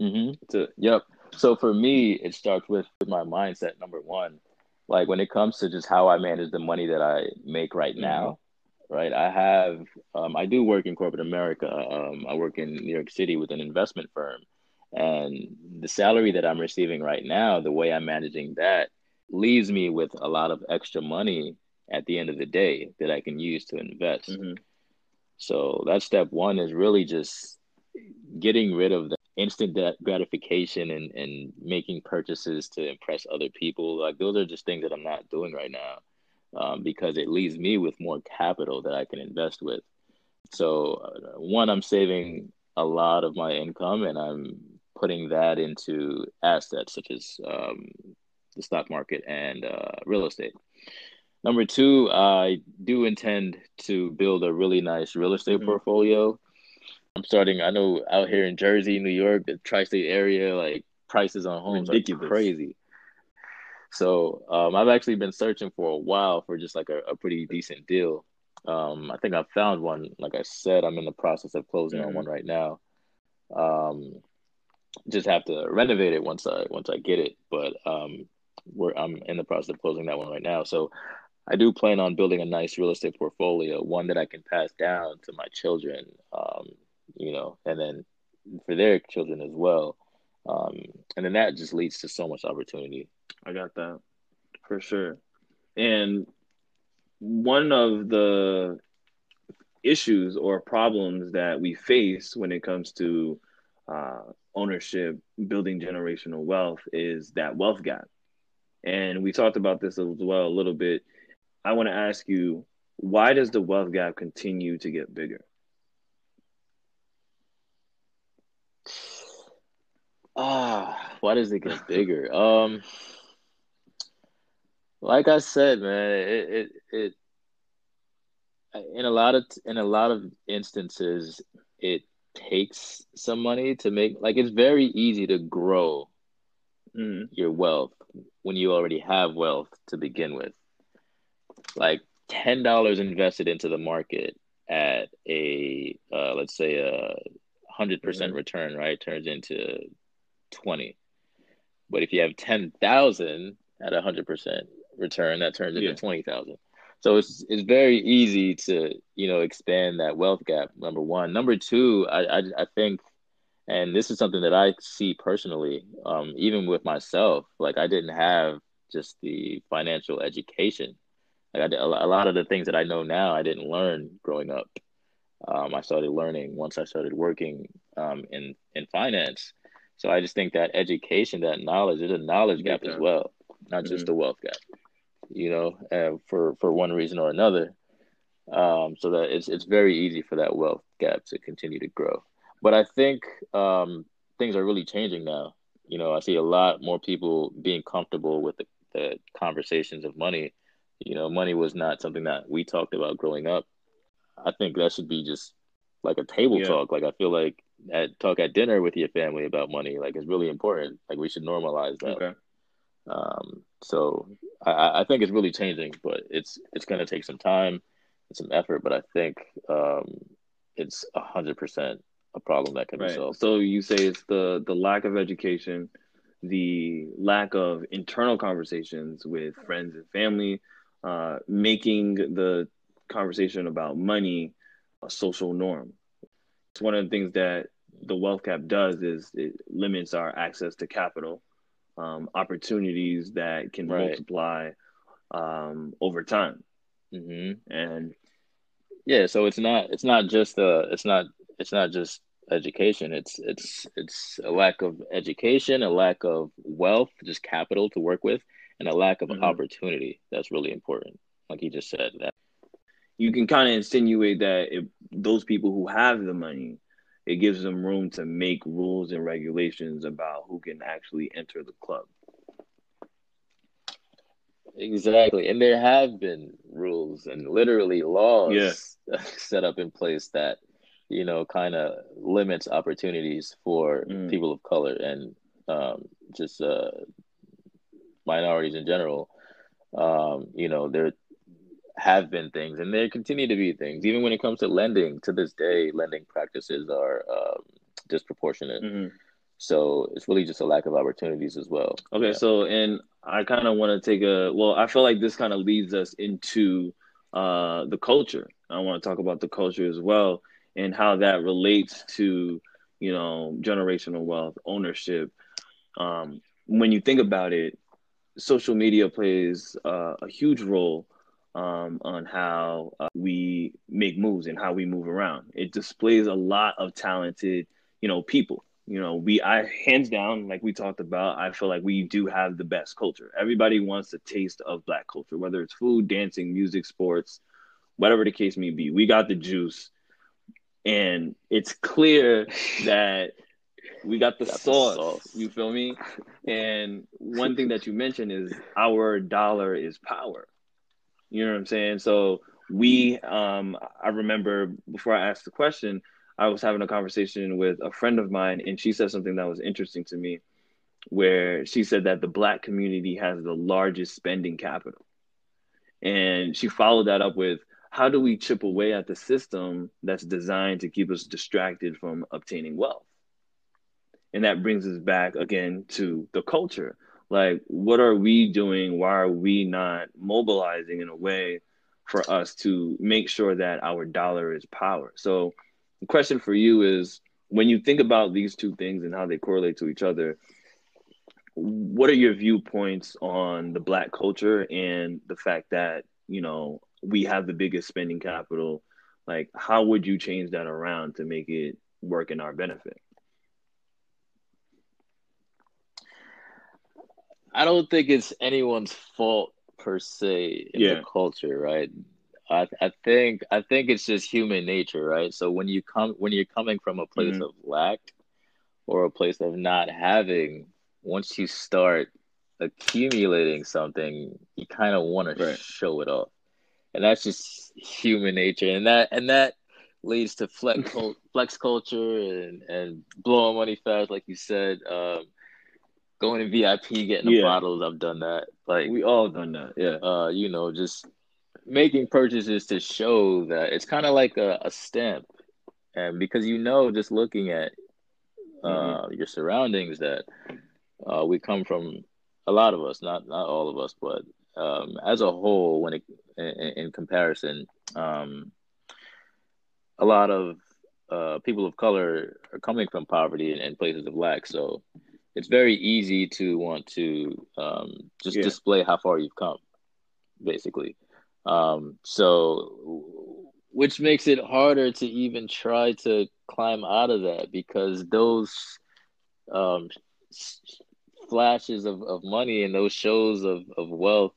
Mm-hmm. To, yep. So for me, it starts with, with my mindset. Number one, like when it comes to just how I manage the money that I make right mm-hmm. now, right? I have, um, I do work in corporate America. Um, I work in New York City with an investment firm, and the salary that I'm receiving right now, the way I'm managing that leaves me with a lot of extra money at the end of the day that I can use to invest. Mm-hmm. So that step one is really just getting rid of the instant gratification and, and making purchases to impress other people. Like those are just things that I'm not doing right now um, because it leaves me with more capital that I can invest with. So uh, one, I'm saving a lot of my income and I'm putting that into assets such as um, the stock market and uh, real estate. Number two, I do intend to build a really nice real estate mm-hmm. portfolio. I'm starting. I know out here in Jersey, New York, the tri-state area, like prices on homes Ridiculous. are crazy. So um, I've actually been searching for a while for just like a, a pretty decent deal. Um, I think I found one. Like I said, I'm in the process of closing mm-hmm. on one right now. Um, just have to renovate it once I once I get it. But um, we're I'm in the process of closing that one right now. So I do plan on building a nice real estate portfolio, one that I can pass down to my children, um, you know, and then for their children as well. Um, and then that just leads to so much opportunity. I got that for sure. And one of the issues or problems that we face when it comes to uh, ownership, building generational wealth is that wealth gap. And we talked about this as well a little bit. I want to ask you, why does the wealth gap continue to get bigger? Ah, why does it get bigger? Um, like I said, man, it, it it in a lot of in a lot of instances, it takes some money to make like it's very easy to grow mm. your wealth when you already have wealth to begin with. Like ten dollars invested into the market at a uh, let's say a hundred percent mm-hmm. return, right, turns into twenty. But if you have ten thousand at a hundred percent return, that turns into yeah. twenty thousand. So it's it's very easy to you know expand that wealth gap. Number one, number two, I I, I think and this is something that I see personally, um, even with myself. Like I didn't have just the financial education. Like I did, a lot of the things that I know now, I didn't learn growing up. um, I started learning once I started working um, in in finance. So I just think that education, that knowledge, is a knowledge gap as well, not just Mhm. a wealth gap. You know, uh, for for one reason or another. Um, so that it's it's very easy for that wealth gap to continue to grow. But I think um, things are really changing now. You know, I see a lot more people being comfortable with the, the conversations of money. You know, money was not something that we talked about growing up. I think that should be just like a table Yeah. talk. Like I feel like at talk at dinner with your family about money, like it's really important. Like we should normalize that. Okay. Um, so I, I think it's really changing, but it's it's gonna take some time and some effort. But I think um, it's a hundred percent a problem that can be Right. solved. So you say it's the the lack of education, the lack of internal conversations with friends and family, uh, making the conversation about money a social norm. It's one of the things that the wealth gap does is it limits our access to capital, um, opportunities that can Right. multiply um, over time, hmm and Yeah, so it's not it's not just uh it's not it's not just education. It's it's it's a lack of education, a lack of wealth, just capital to work with, and a lack of Mhm. opportunity. That's really important. Like he just said, that you can kind of insinuate that if those people who have the money, it gives them room to make rules and regulations about who can actually enter the club. exactly. And there have been rules and literally laws set up in place that you know kind of limits opportunities for Mm. people of color and um, just uh, minorities in general. Um, you know, there have been things, and there continue to be things. Even when it comes to lending, to this day, lending practices are um, disproportionate. Mhm. So it's really just a lack of opportunities as well. Okay, Yeah. so and I kind of want to take a well, I feel like this kind of leads us into uh, the culture. I want to talk about the culture as well and how that relates to you know generational wealth, ownership. Um, when you think about it, social media plays uh, a huge role um, on how uh, we make moves and how we move around. It displays a lot of talented, you know, people. You know, we I hands down, like we talked about, I feel like we do have the best culture. Everybody wants a taste of black culture, whether it's food, dancing, music, sports, whatever the case may be. We got the juice, and it's clear that we got the Got the sauce, sauce. You feel me? And one thing that you mentioned is our dollar is power. You know what I'm saying? So we, um, I remember before I asked the question, I was having a conversation with a friend of mine, and she said something that was interesting to me, where she said that the black community has the largest spending capital, and she followed that up with, how do we chip away at the system that's designed to keep us distracted from obtaining wealth? And that brings us back again to the culture. Like, what are we doing? Why are we not mobilizing in a way for us to make sure that our dollar is power? So, the question for you is when you think about these two things and how they correlate to each other, what are your viewpoints on the black culture and the fact that, you know, we have the biggest spending capital? Like, how would you change that around to make it work in our benefit? I don't think it's anyone's fault per se in Yeah. the culture, right? I I think I think it's just human nature, right? So when you come when you're coming from a place Mhm. of lack or a place of not having, once you start accumulating something, you kind of want to show it off, and that's just human nature, and that and that leads to flex flex culture and and blowing money fast, like you said. Um, going to VIP, getting the Yeah. bottles. I've done that. Like We all done that, yeah. uh, you know, just making purchases to show that it's kind of like a, a stamp, and because you know, just looking at uh, your surroundings, that uh, we come from a lot of us, not not all of us, but um, as a whole, when it in, in comparison, um, a lot of uh, people of color are coming from poverty and, and places of lack, so it's very easy to want to um, just Yeah. display how far you've come, basically. Um, so which makes it harder to even try to climb out of that because those um, flashes of, of money and those shows of, of wealth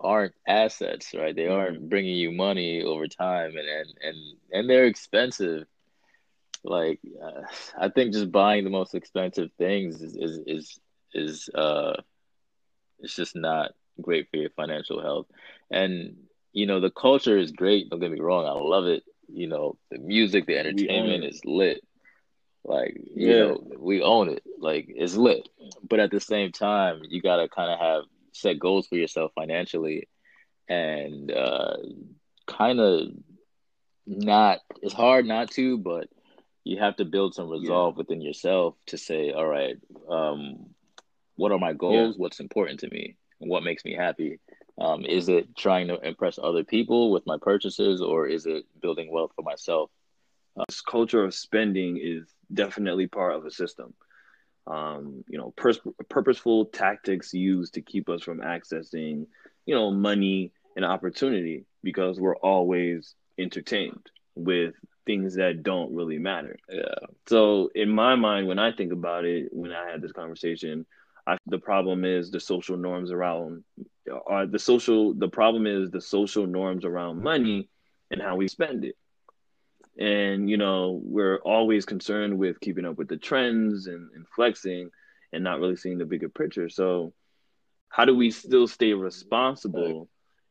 aren't assets, right? They aren't mm-hmm. bringing you money over time, and and and, and they're expensive. Like, uh, I think just buying the most expensive things is is is, is uh, it's just not great for your financial health. And you know, the culture is great. Don't get me wrong, I love it. You know, the music, the entertainment is lit. Like, you yeah. know, we own it. Like, it's lit. But at the same time, you gotta kind of have set goals for yourself financially, and uh, kind of not. It's hard not to, but you have to build some resolve yeah. within yourself to say, all right, um, what are my goals? Yeah. What's important to me? What makes me happy? Um, is it trying to impress other people with my purchases, or is it building wealth for myself? Uh, this culture of spending is definitely part of a system. Um, you know, pers- purposeful tactics used to keep us from accessing, you know, money and opportunity because we're always entertained with things that don't really matter. Yeah. So in my mind, when I think about it, when I had this conversation, I, the problem is the social norms around uh, the social the problem is the social norms around money and how we spend it and you know we're always concerned with keeping up with the trends and, and flexing and not really seeing the bigger picture so how do we still stay responsible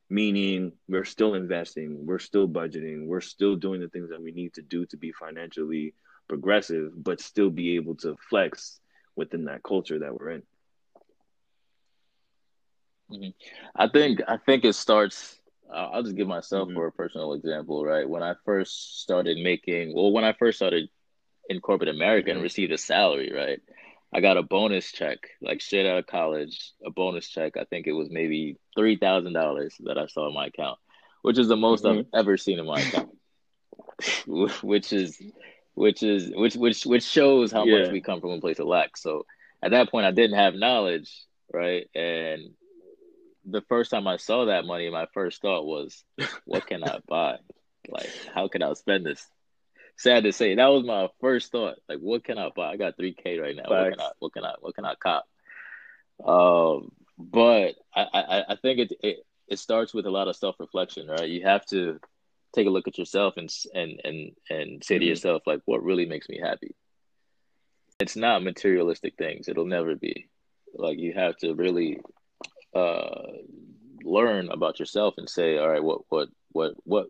meaning we're still investing we're still budgeting we're still doing the things that we need to do to be financially progressive but still be able to flex within that culture that we're in Mm-hmm. I think I think it starts. I'll just give myself mm-hmm. for a personal example, right? When I first started making, well, when I first started in corporate America mm-hmm. and received a salary, right? I got a bonus check, like straight out of college, a bonus check. I think it was maybe three thousand dollars that I saw in my account, which is the most I've mm-hmm. ever seen in my account. which is, which is, which which which shows how yeah. much we come from a place of lack. So at that point, I didn't have knowledge, right? And the first time I saw that money, my first thought was, what can I buy? Like, how can I spend this? Sad to say, that was my first thought. Like, what can I buy? I got three K right now. What can I? What can I? What can I cop? Um, but I, I, I think it, it it starts with a lot of self reflection, right? You have to take a look at yourself and and and and say mm-hmm. to yourself, like, what really makes me happy? It's not materialistic things. It'll never be. Like, you have to really uh, learn about yourself and say, all right, what what what what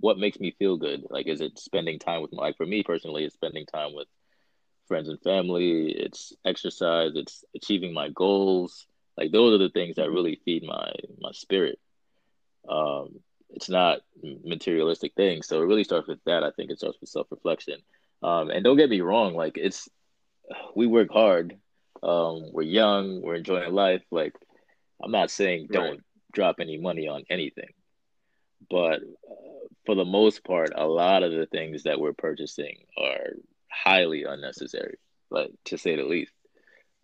what makes me feel good? Like, is it spending time with like for me personally, it's spending time with friends and family. It's exercise. It's achieving my goals. Like those are the things that really feed my my spirit. Um, it's not materialistic things. So it really starts with that. I think it starts with self reflection. Um, and don't get me wrong, like it's we work hard. Um, we're young. We're enjoying life. Like I'm not saying don't right. drop any money on anything, but uh, for the most part, a lot of the things that we're purchasing are highly unnecessary, like to say the least.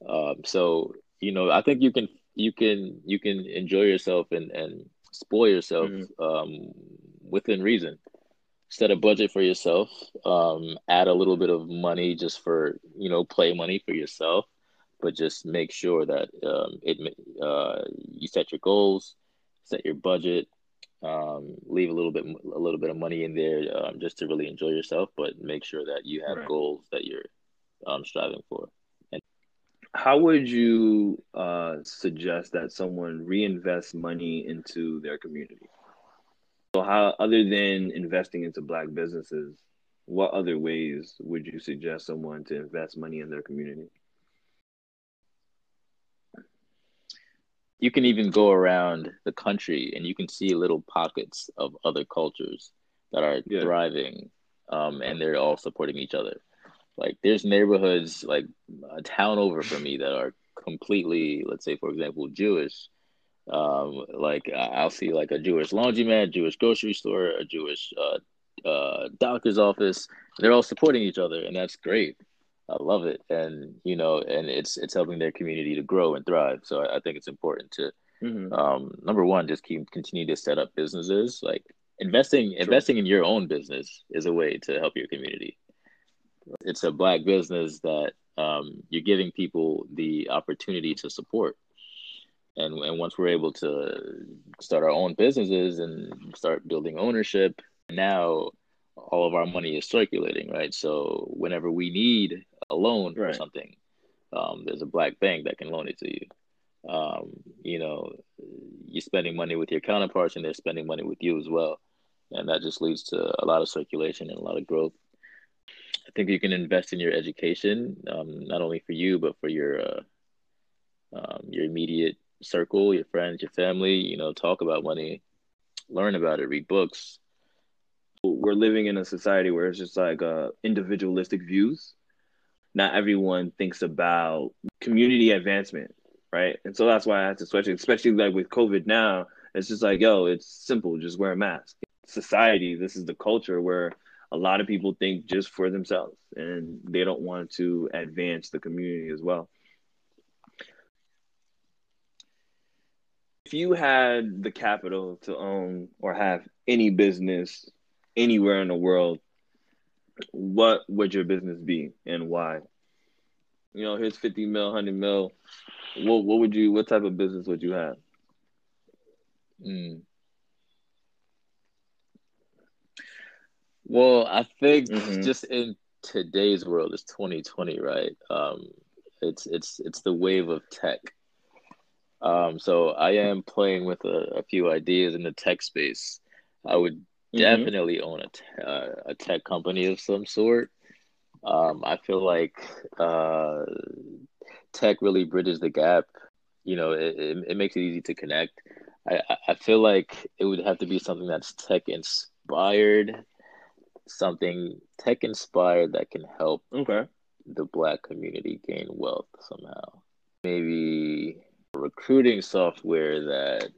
Um, so you know, I think you can you can you can enjoy yourself and and spoil yourself mm-hmm. um, within reason. Set a budget for yourself. Um, add a little bit of money just for you know play money for yourself but just make sure that um, it uh, you set your goals, set your budget, um, leave a little bit a little bit of money in there um, just to really enjoy yourself, but make sure that you have right. goals that you're um, striving for. And how would you uh, suggest that someone reinvest money into their community? So, how other than investing into Black businesses, what other ways would you suggest someone to invest money in their community? You can even go around the country and you can see little pockets of other cultures that are yeah. thriving um, and they're all supporting each other. Like there's neighborhoods like a town over from me that are completely let's say for example jewish. Um, like i'll see like a jewish laundromat jewish grocery store a jewish uh, uh, doctor's office. They're all supporting each other and that's great I love it, and you know, and it's it's helping their community to grow and thrive. So I, I think it's important to, mm-hmm. um, number one, just keep continue to set up businesses like investing investing in your own business is a way to help your community. It's a black business that um, you're giving people the opportunity to support. And, and once we're able to start our own businesses and start building ownership, now all of our money is circulating, right? So whenever we need a loan right. or something, um, there's a black bank that can loan it to you. Um, you know, you're spending money with your counterparts and they're spending money with you as well. And that just leads to a lot of circulation and a lot of growth. I think you can invest in your education, um, not only for you, but for your, uh, um, your immediate circle, your friends, your family, you know, talk about money, learn about it, read books. We're living in a society where it's just like uh, individualistic views. Not everyone thinks about community advancement, right? And so that's why I had to switch, especially like with COVID now. It's just like, yo, it's simple, just wear a mask. Society, this is the culture where a lot of people think just for themselves and they don't want to advance the community as well. if you had the capital to own or have any business anywhere in the world, what would your business be and why? You know, here's 50 mil, 100 mil. What, what would you, what type of business would you have? Mm. Well, I think mm-hmm. just in today's world, it's 2020, right? Um, it's it's it's the wave of tech um, so I am playing with a, a, few ideas in the tech space. I would mm-hmm. definitely own a, uh, a tech company of some sort. Um, I feel like uh, tech really bridges the gap. You know, it, it, it makes it easy to connect. I, I feel like it would have to be something that's tech inspired, something tech inspired that can help okay. the black community gain wealth somehow. Maybe recruiting software that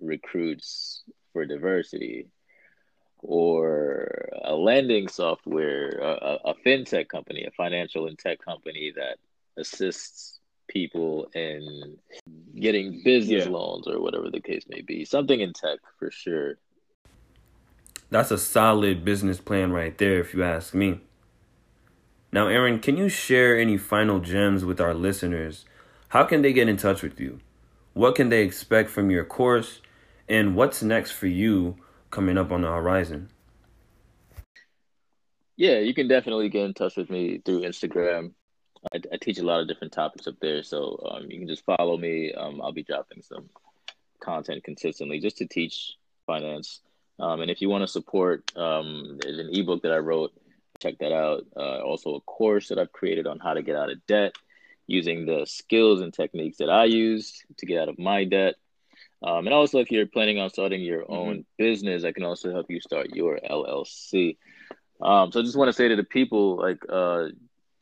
recruits for diversity or a lending software, a, a, fintech company, a financial and tech company that assists people in getting business yeah. loans or whatever the case may be. Something in tech for sure. That's a solid business plan right there, if you ask me. Now, Aaron, can you share any final gems with our listeners how can they get in touch with you? What can they expect from your course? And what's next for you coming up on the horizon? Yeah, you can definitely get in touch with me through Instagram. I, I teach a lot of different topics up there, so um, you can just follow me. Um, I'll be dropping some content consistently just to teach finance. Um, and if you want to support, um, there's an ebook that I wrote. Check that out. Uh, also, a course that I've created on how to get out of debt using the skills and techniques that I used to get out of my debt. Um, and also, if you're planning on starting your mm-hmm. own business, I can also help you start your LLC. Um, so I just want to say to the people, like, uh,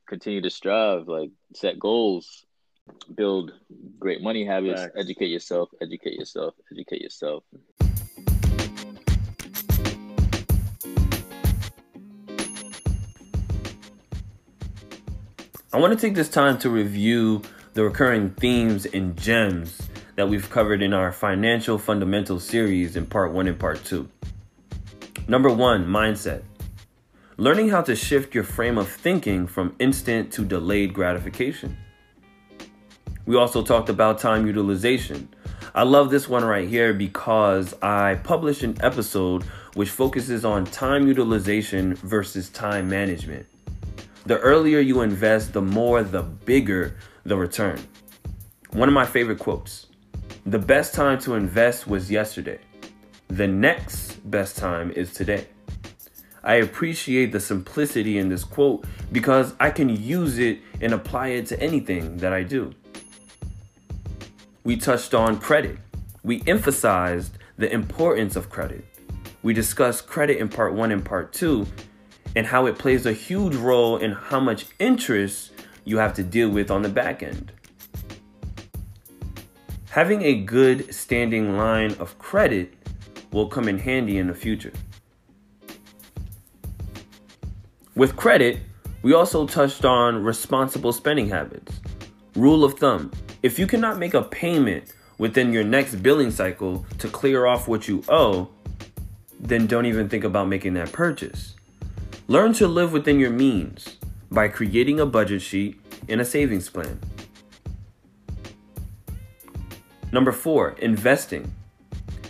continue to strive, like, set goals, build great money habits, educate yourself, educate yourself, educate yourself. I want to take this time to review the recurring themes and gems that we've covered in our financial fundamentals series in part one and part two. Number one, mindset. Learning how to shift your frame of thinking from instant to delayed gratification. We also talked about time utilization. I love this one right here because I published an episode which focuses on time utilization versus time management. The earlier you invest, the more, the bigger the return. One of my favorite quotes The best time to invest was yesterday. The next best time is today. I appreciate the simplicity in this quote because I can use it and apply it to anything that I do. We touched on credit. We emphasized the importance of credit. We discussed credit in part one and part two, and how it plays a huge role in how much interest you have to deal with on the back end. Having a good standing line of credit will come in handy in the future. With credit, we also touched on responsible spending habits. Rule of thumb if you cannot make a payment within your next billing cycle to clear off what you owe, then don't even think about making that purchase. Learn to live within your means by creating a budget sheet and a savings plan. Number four, investing.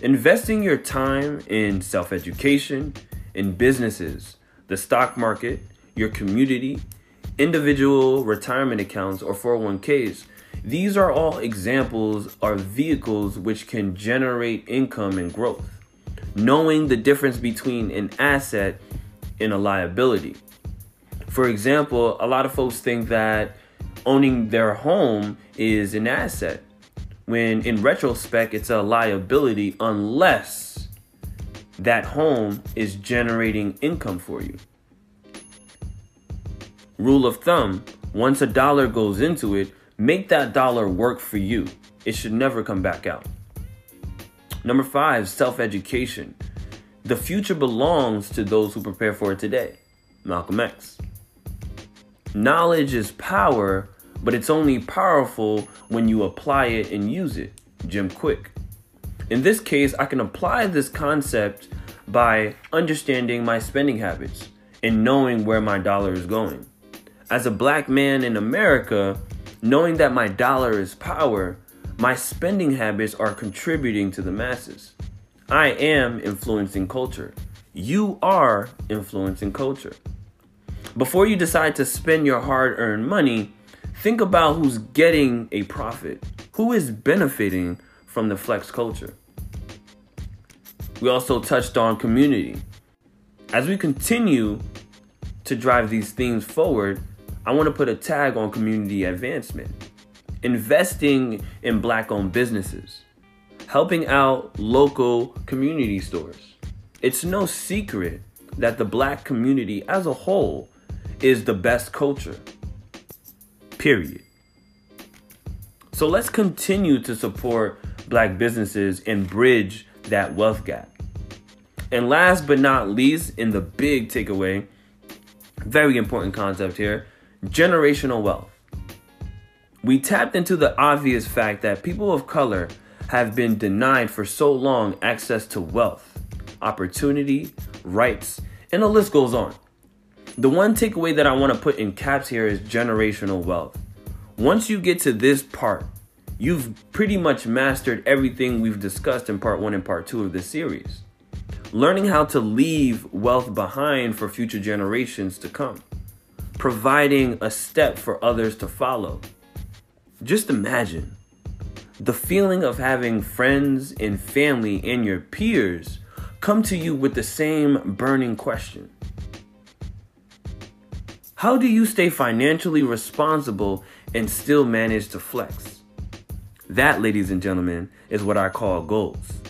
Investing your time in self education, in businesses, the stock market, your community, individual retirement accounts, or 401ks. These are all examples or vehicles which can generate income and growth. Knowing the difference between an asset and a liability. For example, a lot of folks think that owning their home is an asset, when in retrospect, it's a liability unless that home is generating income for you. Rule of thumb once a dollar goes into it, make that dollar work for you. It should never come back out. Number five, self education. The future belongs to those who prepare for it today. Malcolm X. Knowledge is power, but it's only powerful when you apply it and use it. Jim Kwik. In this case, I can apply this concept by understanding my spending habits and knowing where my dollar is going. As a black man in America, knowing that my dollar is power, my spending habits are contributing to the masses. I am influencing culture. You are influencing culture. Before you decide to spend your hard earned money, think about who's getting a profit, who is benefiting from the flex culture. We also touched on community. As we continue to drive these themes forward, I want to put a tag on community advancement, investing in black owned businesses, helping out local community stores. It's no secret that the black community as a whole is the best culture. Period. So let's continue to support black businesses and bridge that wealth gap. And last but not least, in the big takeaway, very important concept here generational wealth. We tapped into the obvious fact that people of color have been denied for so long access to wealth, opportunity, rights, and the list goes on. The one takeaway that I want to put in caps here is generational wealth. Once you get to this part, you've pretty much mastered everything we've discussed in part one and part two of this series. Learning how to leave wealth behind for future generations to come providing a step for others to follow. Just imagine the feeling of having friends and family and your peers come to you with the same burning question How do you stay financially responsible and still manage to flex? That, ladies and gentlemen, is what I call goals.